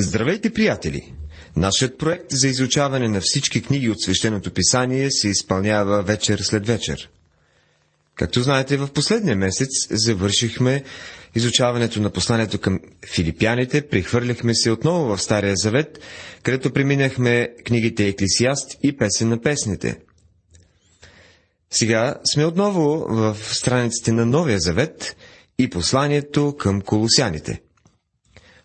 Здравейте, приятели! Нашият проект за изучаване на всички книги от свещеното писание се изпълнява вечер след вечер. Както знаете, в последния месец завършихме изучаването на посланието към филипяните, прихвърляхме се отново в Стария Завет, където преминахме книгите Еклисиаст и Песен на песните. Сега сме отново в страниците на Новия Завет и посланието към колосяните –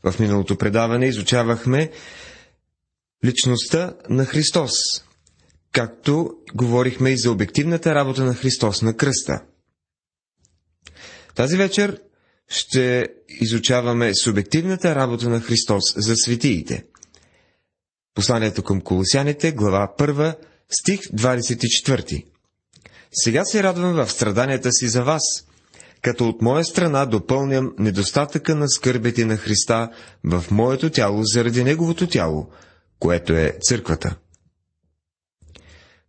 в миналото предаване изучавахме личността на Христос, както говорихме и за обективната работа на Христос на кръста. Тази вечер ще изучаваме субективната работа на Христос за светиите. Посланието към колосяните, глава 1, стих 24. Сега се радвам в страданията си за вас – като от моя страна допълням недостатъка на скърбите на Христа в моето тяло заради Неговото тяло, което е църквата.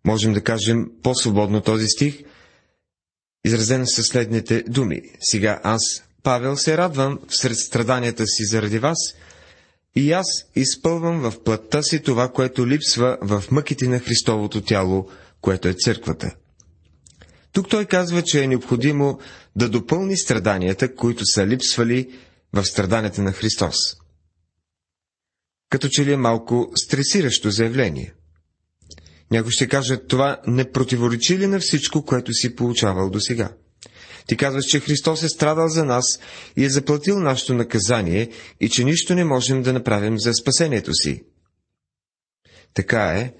Можем да кажем по-свободно този стих, изразен със следните думи. Сега аз, Павел, се радвам сред страданията си заради вас, и аз изпълвам в плътта си това, което липсва в мъките на Христовото тяло, което е църквата. Тук той казва, че е необходимо да допълни страданията, които са липсвали в страданията на Христос. Като че ли е малко стресиращо заявление. Някой ще каже, това не противоречи ли на всичко, което си получавал до сега? Ти казваш, че Христос е страдал за нас и е заплатил нашето наказание и че нищо не можем да направим за спасението си. Така е,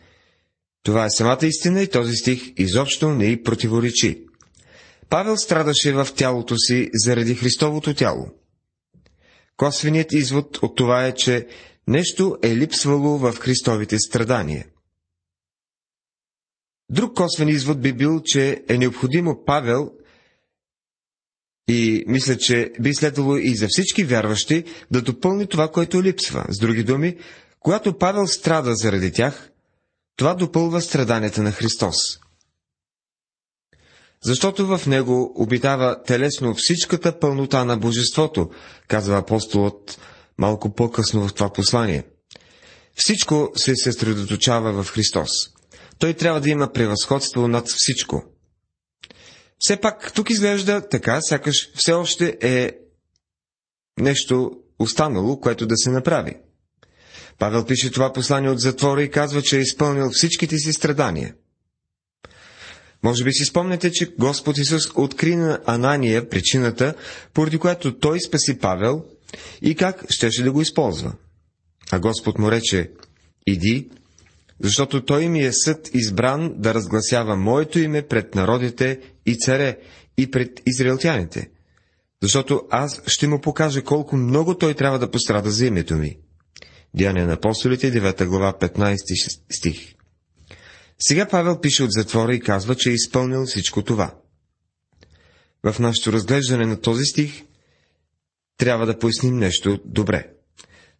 това е самата истина и този стих изобщо не й противоречи. Павел страдаше в тялото си заради Христовото тяло. Косвеният извод от това е, че нещо е липсвало в Христовите страдания. Друг косвен извод би бил, че е необходимо Павел и мисля, че би следвало и за всички вярващи да допълни това, което липсва. С други думи, когато Павел страда заради тях, това допълва страданията на Христос. Защото в него обитава телесно всичката пълнота на Божеството, казва апостолът малко по-късно в това послание. Всичко се съсредоточава в Христос. Той трябва да има превъзходство над всичко. Все пак тук изглежда така, сякаш все още е нещо останало, което да се направи. Павел пише това послание от затвора и казва, че е изпълнил всичките си страдания. Може би си спомняте, че Господ Исус откри на Анания причината, поради която той спаси Павел и как щеше да го използва. А Господ му рече, иди, защото той ми е съд избран да разгласява моето име пред народите и царе и пред израелтяните, защото аз ще му покажа колко много той трябва да пострада за името ми. Деяния на апостолите, 9 глава, 15 стих. Сега Павел пише от затвора и казва, че е изпълнил всичко това. В нашето разглеждане на този стих трябва да поясним нещо добре.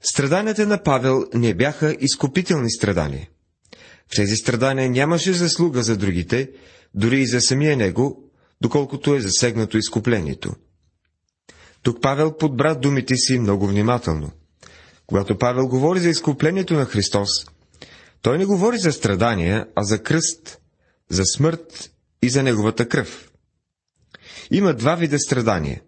Страданията на Павел не бяха изкупителни страдания. В тези страдания нямаше заслуга за другите, дори и за самия него, доколкото е засегнато изкуплението. Тук Павел подбра думите си много внимателно – когато Павел говори за изкуплението на Христос, той не говори за страдания, а за кръст, за смърт и за неговата кръв. Има два вида страдания.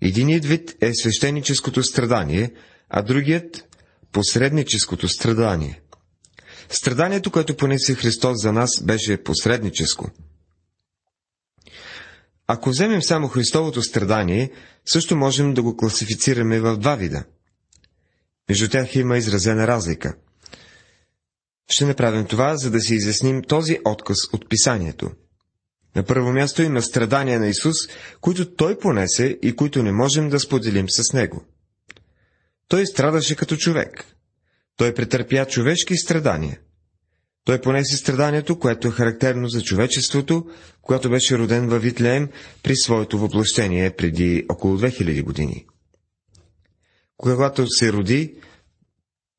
Единият вид е свещеническото страдание, а другият – посредническото страдание. Страданието, което понесе Христос за нас, беше посредническо. Ако вземем само Христовото страдание, също можем да го класифицираме в два вида. Между тях има изразена разлика. Ще направим това, за да си изясним този отказ от писанието. На първо място има страдания на Исус, които Той понесе и които не можем да споделим с Него. Той страдаше като човек. Той претърпя човешки страдания. Той понесе страданието, което е характерно за човечеството, когато беше роден във Витлеем при своето въплъщение преди около 2000 години когато се роди,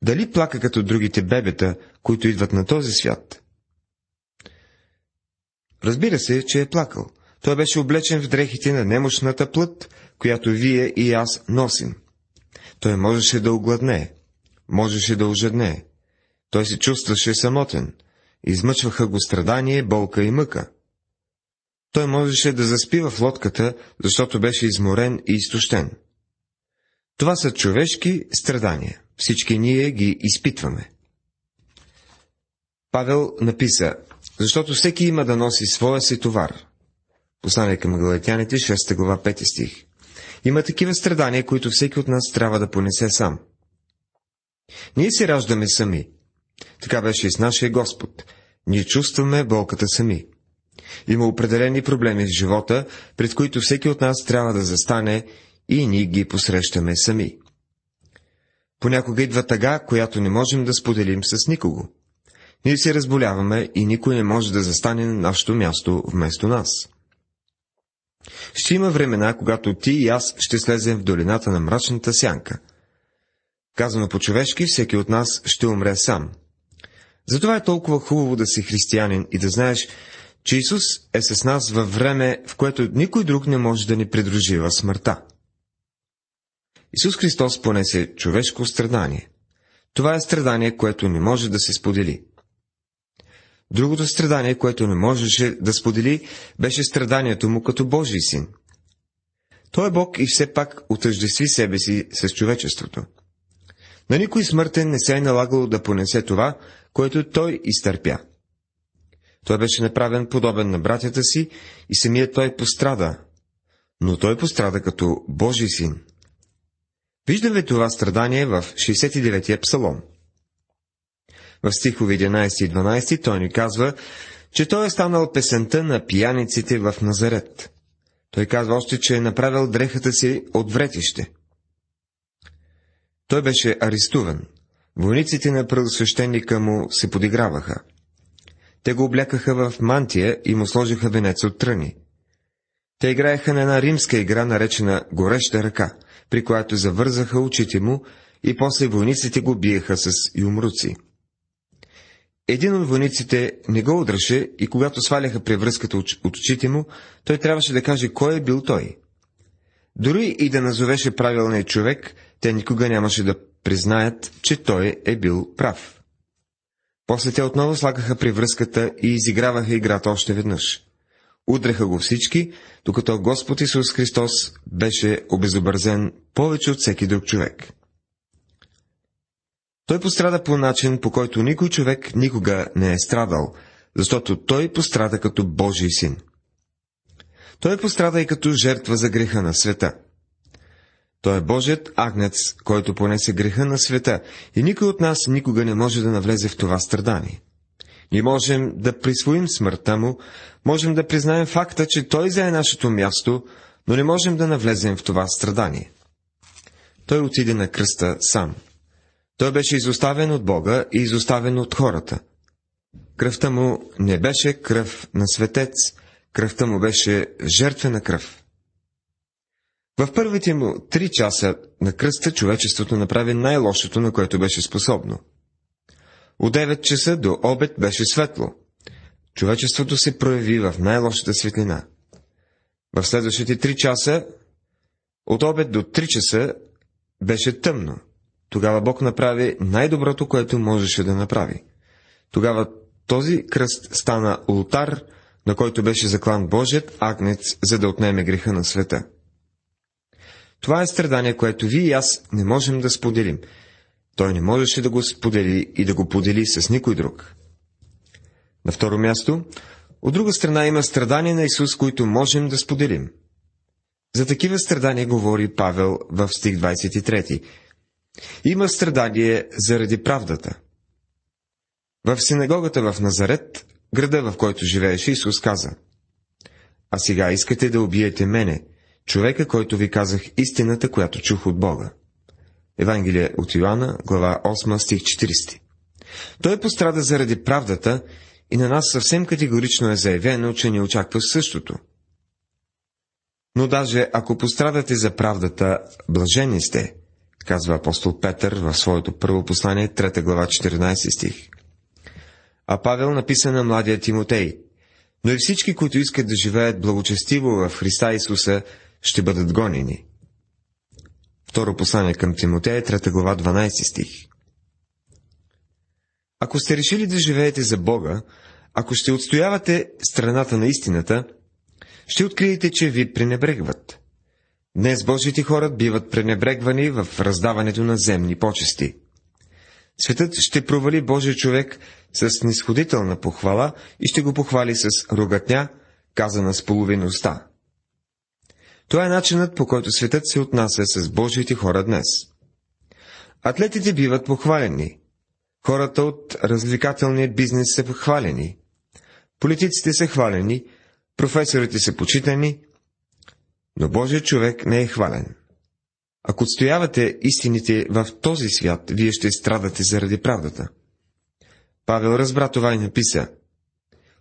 дали плака като другите бебета, които идват на този свят? Разбира се, че е плакал. Той беше облечен в дрехите на немощната плът, която вие и аз носим. Той можеше да огладнее. можеше да ожедне. Той се чувстваше самотен. Измъчваха го страдание, болка и мъка. Той можеше да заспи в лодката, защото беше изморен и изтощен. Това са човешки страдания. Всички ние ги изпитваме. Павел написа, защото всеки има да носи своя си товар. Послание към Галатяните, 6 глава, 5 стих. Има такива страдания, които всеки от нас трябва да понесе сам. Ние се раждаме сами. Така беше и с нашия Господ. Ние чувстваме болката сами. Има определени проблеми в живота, пред които всеки от нас трябва да застане и ние ги посрещаме сами. Понякога идва тъга, която не можем да споделим с никого. Ние се разболяваме и никой не може да застане на нашето място вместо нас. Ще има времена, когато ти и аз ще слезем в долината на мрачната сянка. Казано по-човешки, всеки от нас ще умре сам. Затова е толкова хубаво да си християнин и да знаеш, че Исус е с нас във време, в което никой друг не може да ни придружи в смъртта. Исус Христос понесе човешко страдание. Това е страдание, което не може да се сподели. Другото страдание, което не можеше да сподели, беше страданието му като Божий син. Той е Бог и все пак отъждестви себе си с човечеството. На никой смъртен не се е налагало да понесе това, което той изтърпя. Той беше направен подобен на братята си и самият той пострада, но той пострада като Божий син. Виждаме това страдание в 69-я псалом. В стихове 11 и 12 той ни казва, че той е станал песента на пияниците в Назарет. Той казва още, че е направил дрехата си от вретище. Той беше арестуван. Войниците на правосвещеника му се подиграваха. Те го облякаха в мантия и му сложиха венец от тръни. Те играеха на една римска игра, наречена гореща ръка, при която завързаха очите му и после войниците го биеха с юмруци. Един от войниците не го удръше и когато сваляха превръзката от очите му, той трябваше да каже кой е бил той. Дори и да назовеше правилния човек, те никога нямаше да признаят, че той е бил прав. После те отново слагаха превръзката и изиграваха играта още веднъж. Удреха го всички, докато Господ Исус Христос беше обезобразен повече от всеки друг човек. Той пострада по начин, по който никой човек никога не е страдал, защото той пострада като Божий син. Той пострада и като жертва за греха на света. Той е Божият агнец, който понесе греха на света и никой от нас никога не може да навлезе в това страдание. Ние можем да присвоим смъртта му, можем да признаем факта, че той зае нашето място, но не можем да навлезем в това страдание. Той отиде на кръста сам. Той беше изоставен от Бога и изоставен от хората. Кръвта му не беше кръв на светец, кръвта му беше жертвена кръв. В първите му три часа на кръста човечеството направи най-лошото, на което беше способно. От 9 часа до обед беше светло. Човечеството се прояви в най-лошата светлина. В следващите три часа, от обед до 3 часа, беше тъмно. Тогава Бог направи най-доброто, което можеше да направи. Тогава този кръст стана ултар, на който беше заклан Божият агнец, за да отнеме греха на света. Това е страдание, което вие и аз не можем да споделим. Той не можеше да го сподели и да го подели с никой друг. На второ място, от друга страна има страдания на Исус, които можем да споделим. За такива страдания говори Павел в стих 23. Има страдание заради правдата. В синагогата в Назарет, града в който живееше, Исус каза А сега искате да убиете мене, човека, който ви казах истината, която чух от Бога. Евангелие от Йоанна, глава 8, стих 40. Той пострада заради правдата и на нас съвсем категорично е заявено, че ни очаква същото. Но даже ако пострадате за правдата, блажени сте, казва апостол Петър в своето първо послание, 3 глава, 14 стих. А Павел написа на младия Тимотей, но и всички, които искат да живеят благочестиво в Христа Исуса, ще бъдат гонени. Второ послание към Тимотея, 3 глава, 12 стих. Ако сте решили да живеете за Бога, ако ще отстоявате страната на истината, ще откриете, че ви пренебрегват. Днес Божите хора биват пренебрегвани в раздаването на земни почести. Светът ще провали Божия човек с нисходителна похвала и ще го похвали с ругатня, казана с половина уста. Това е начинът, по който светът се отнася с Божиите хора днес. Атлетите биват похвалени. Хората от развлекателния бизнес са похвалени. Политиците са хвалени, професорите са почитани, но Божият човек не е хвален. Ако отстоявате истините в този свят, вие ще страдате заради правдата. Павел разбра това и написа.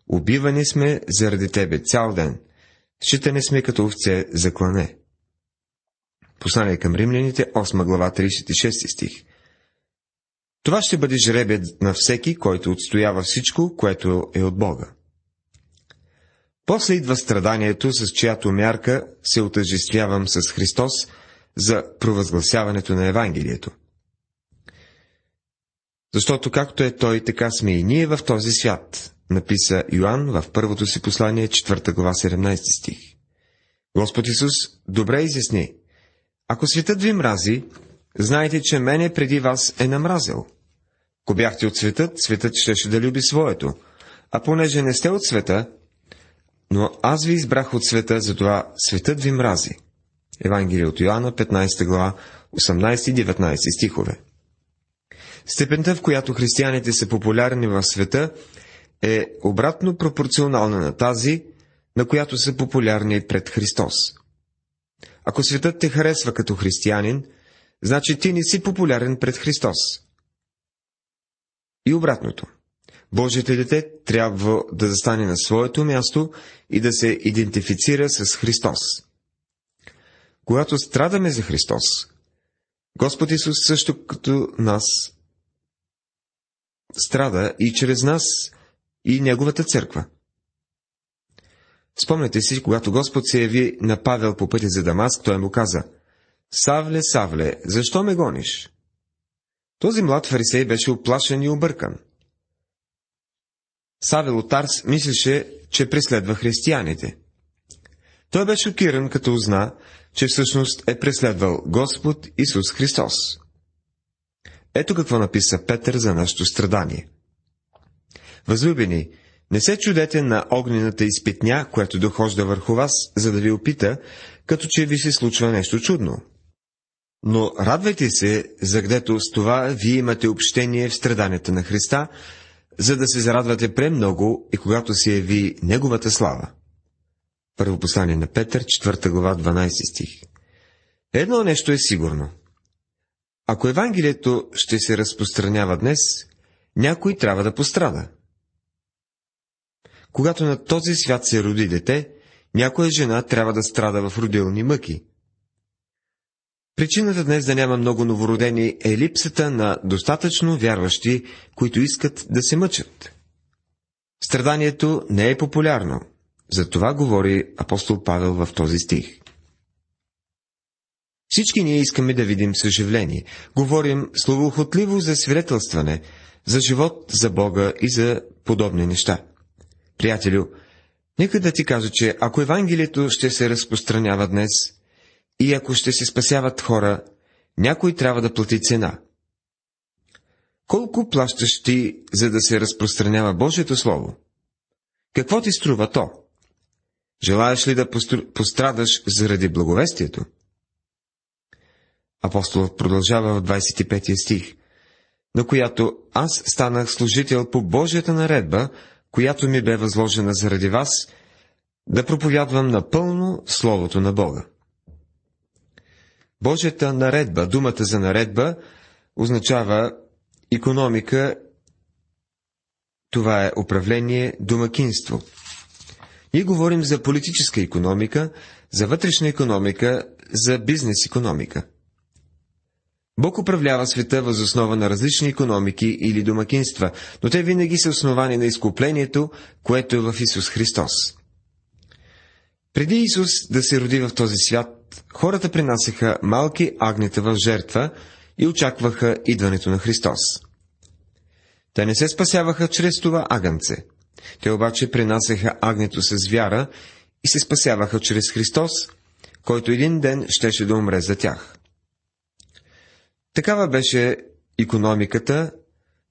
Убивани сме заради тебе цял ден. Считане сме като овце за клане. Послание към римляните, 8 глава, 36 стих. Това ще бъде жребият на всеки, който отстоява всичко, което е от Бога. После идва страданието, с чиято мярка се отъжествявам с Христос за провъзгласяването на Евангелието. Защото както е Той, така сме и ние в този свят, написа Йоанн в първото си послание, 4 глава, 17 стих. Господ Исус добре изясни. Ако светът ви мрази, знайте, че мене преди вас е намразил. Ако бяхте от светът, светът щеше да люби своето, а понеже не сте от света, но аз ви избрах от света, затова светът ви мрази. Евангелие от Йоанна, 15 глава, 18 и 19 стихове. Степента, в която християните са популярни в света, е обратно пропорционална на тази, на която са популярни пред Христос. Ако светът те харесва като християнин, значи ти не си популярен пред Христос. И обратното. Божието дете трябва да застане на своето място и да се идентифицира с Христос. Когато страдаме за Христос, Господ Исус също като нас страда и чрез нас и Неговата църква. Спомняте си, когато Господ се яви на Павел по пътя за Дамаск, той му каза, Савле, Савле, защо ме гониш? Този млад фарисей беше оплашен и объркан. Савел Тарс мислеше, че преследва християните. Той бе шокиран, като узна, че всъщност е преследвал Господ Исус Христос. Ето какво написа Петър за нашето страдание. Възлюбени, не се чудете на огнената изпитня, която дохожда върху вас, за да ви опита, като че ви се случва нещо чудно. Но радвайте се, загдето с това вие имате общение в страданията на Христа, за да се зарадвате премного и когато се яви Неговата слава. Първо послание на Петър, 4 глава, 12 стих. Едно нещо е сигурно. Ако Евангелието ще се разпространява днес, някой трябва да пострада. Когато на този свят се роди дете, някоя жена трябва да страда в родилни мъки. Причината днес да няма много новородени е липсата на достатъчно вярващи, които искат да се мъчат. Страданието не е популярно. За това говори апостол Павел в този стих. Всички ние искаме да видим съживление. Говорим словоохотливо за свидетелстване, за живот, за Бога и за подобни неща. Приятелю, нека да ти кажа, че ако Евангелието ще се разпространява днес, и ако ще се спасяват хора, някой трябва да плати цена. Колко плащаш ти, за да се разпространява Божието Слово? Какво ти струва то? Желаеш ли да пострадаш заради благовестието? Апостолът продължава в 25 стих, на която аз станах служител по Божията наредба, която ми бе възложена заради вас, да проповядвам напълно Словото на Бога. Божията наредба, думата за наредба, означава економика, това е управление, домакинство. Ние говорим за политическа економика, за вътрешна економика, за бизнес економика. Бог управлява света въз основа на различни економики или домакинства, но те винаги са основани на изкуплението, което е в Исус Христос. Преди Исус да се роди в този свят, хората принасяха малки агнета в жертва и очакваха идването на Христос. Те не се спасяваха чрез това агънце. Те обаче принасяха агнето с вяра и се спасяваха чрез Христос, който един ден щеше да умре за тях. Такава беше економиката,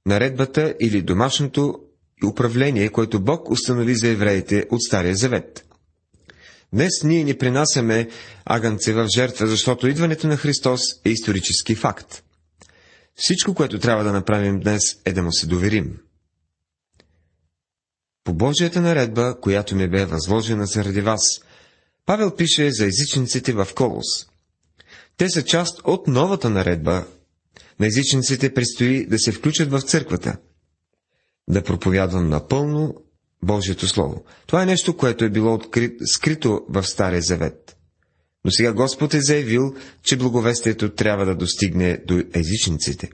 наредбата или домашното управление, което Бог установи за евреите от Стария Завет. Днес ние ни принасяме агънце в жертва, защото идването на Христос е исторически факт. Всичко, което трябва да направим днес, е да му се доверим. По Божията наредба, която ми бе възложена заради вас, Павел пише за езичниците в Колос. Те са част от новата наредба. На езичниците предстои да се включат в църквата, да проповядвам напълно Божието Слово. Това е нещо, което е било открит, скрито в Стария Завет. Но сега Господ е заявил, че благовестието трябва да достигне до езичниците.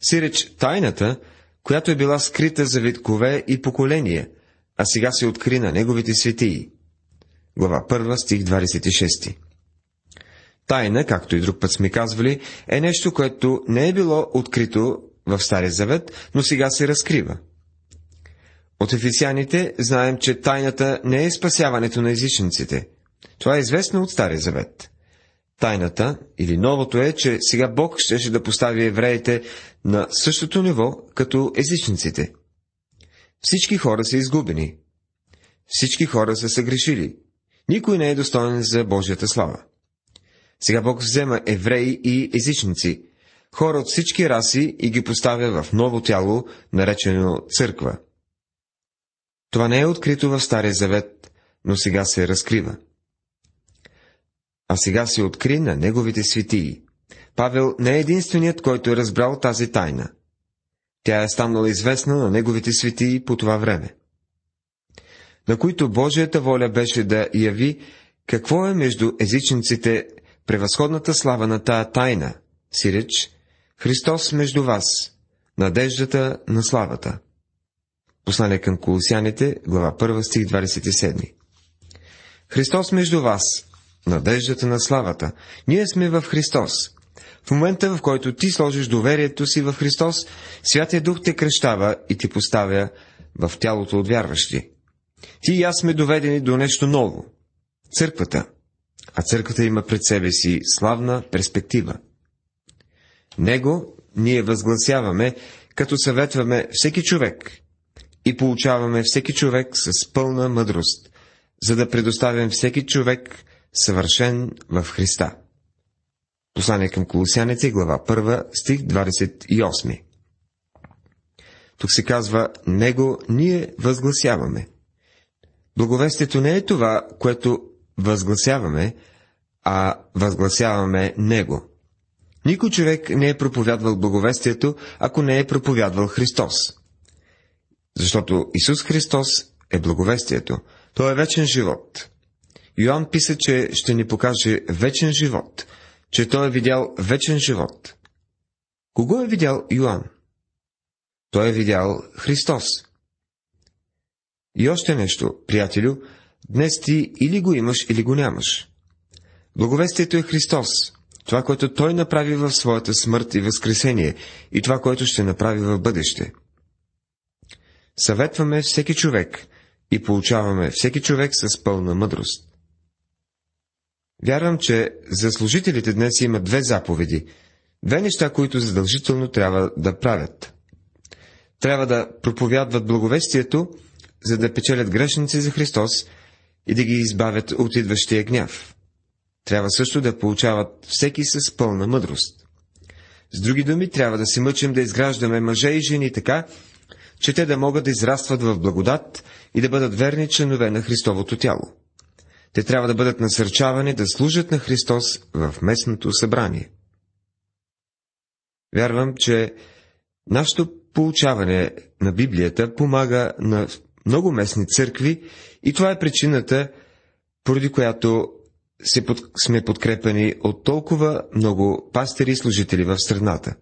Сиреч тайната, която е била скрита за векове и поколения, а сега се откри на неговите светии. Глава 1, стих 26. Тайна, както и друг път сме казвали, е нещо, което не е било открито в Стария Завет, но сега се разкрива. От ефесяните знаем, че тайната не е спасяването на езичниците. Това е известно от Стария Завет. Тайната или новото е, че сега Бог щеше да постави евреите на същото ниво като езичниците. Всички хора са изгубени. Всички хора са съгрешили. Никой не е достоен за Божията слава. Сега Бог взема евреи и езичници, хора от всички раси и ги поставя в ново тяло, наречено църква. Това не е открито в Стария Завет, но сега се разкрива. А сега се откри на неговите светии. Павел не е единственият, който е разбрал тази тайна. Тя е станала известна на неговите светии по това време, на които Божията воля беше да яви какво е между езичниците превъзходната слава на тая тайна, си реч Христос между вас, надеждата на славата. Послание към Колосяните, глава 1, стих 27. Христос между вас, надеждата на славата. Ние сме в Христос. В момента, в който ти сложиш доверието си в Христос, Святия Дух те кръщава и ти поставя в тялото от вярващи. Ти и аз сме доведени до нещо ново. Църквата. А църквата има пред себе си славна перспектива. Него ние възгласяваме, като съветваме всеки човек и получаваме всеки човек с пълна мъдрост, за да предоставим всеки човек съвършен в Христа. Послание към Колосяните, глава 1, стих 28. Тук се казва, Него ние възгласяваме. Благовестието не е това, което възгласяваме, а възгласяваме Него. Никой човек не е проповядвал благовестието, ако не е проповядвал Христос. Защото Исус Христос е благовестието. Той е вечен живот. Йоанн писа, че ще ни покаже вечен живот, че той е видял вечен живот. Кого е видял Йоанн? Той е видял Христос. И още нещо, приятелю, днес ти или го имаш, или го нямаш. Благовестието е Христос, това, което Той направи в своята смърт и възкресение, и това, което ще направи в бъдеще. Съветваме всеки човек и получаваме всеки човек с пълна мъдрост. Вярвам, че за служителите днес има две заповеди, две неща, които задължително трябва да правят. Трябва да проповядват благовестието, за да печелят грешници за Христос и да ги избавят от идващия гняв. Трябва също да получават всеки с пълна мъдрост. С други думи, трябва да се мъчим да изграждаме мъже и жени така, че те да могат да израстват в благодат и да бъдат верни членове на Христовото тяло. Те трябва да бъдат насърчавани да служат на Христос в местното събрание. Вярвам, че нашето получаване на Библията помага на много местни църкви и това е причината, поради която се под, сме подкрепени от толкова много пастери и служители в страната.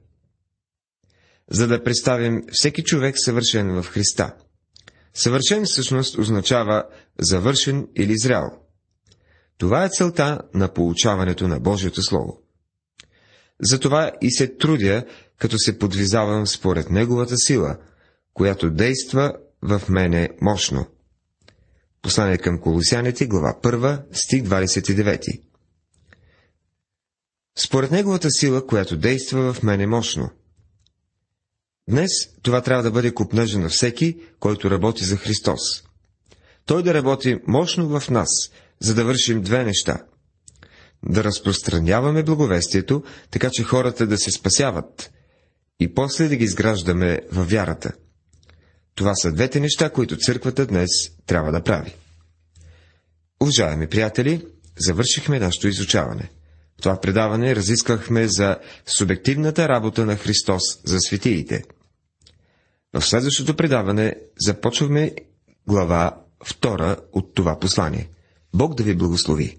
За да представим всеки човек съвършен в Христа. Съвършен всъщност означава завършен или зрял. Това е целта на получаването на Божието Слово. Затова и се трудя като се подвизавам според Неговата сила, която действа в мене мощно. Послание към Колосяните, глава 1, стих 29. Според Неговата сила, която действа в мене мощно. Днес това трябва да бъде купнъжа на всеки, който работи за Христос. Той да работи мощно в нас, за да вършим две неща. Да разпространяваме благовестието, така че хората да се спасяват, и после да ги изграждаме във вярата. Това са двете неща, които църквата днес трябва да прави. Уважаеми приятели, завършихме нашето изучаване. В това предаване разисквахме за субективната работа на Христос за светиите. В следващото предаване започваме глава втора от това послание. Бог да ви благослови!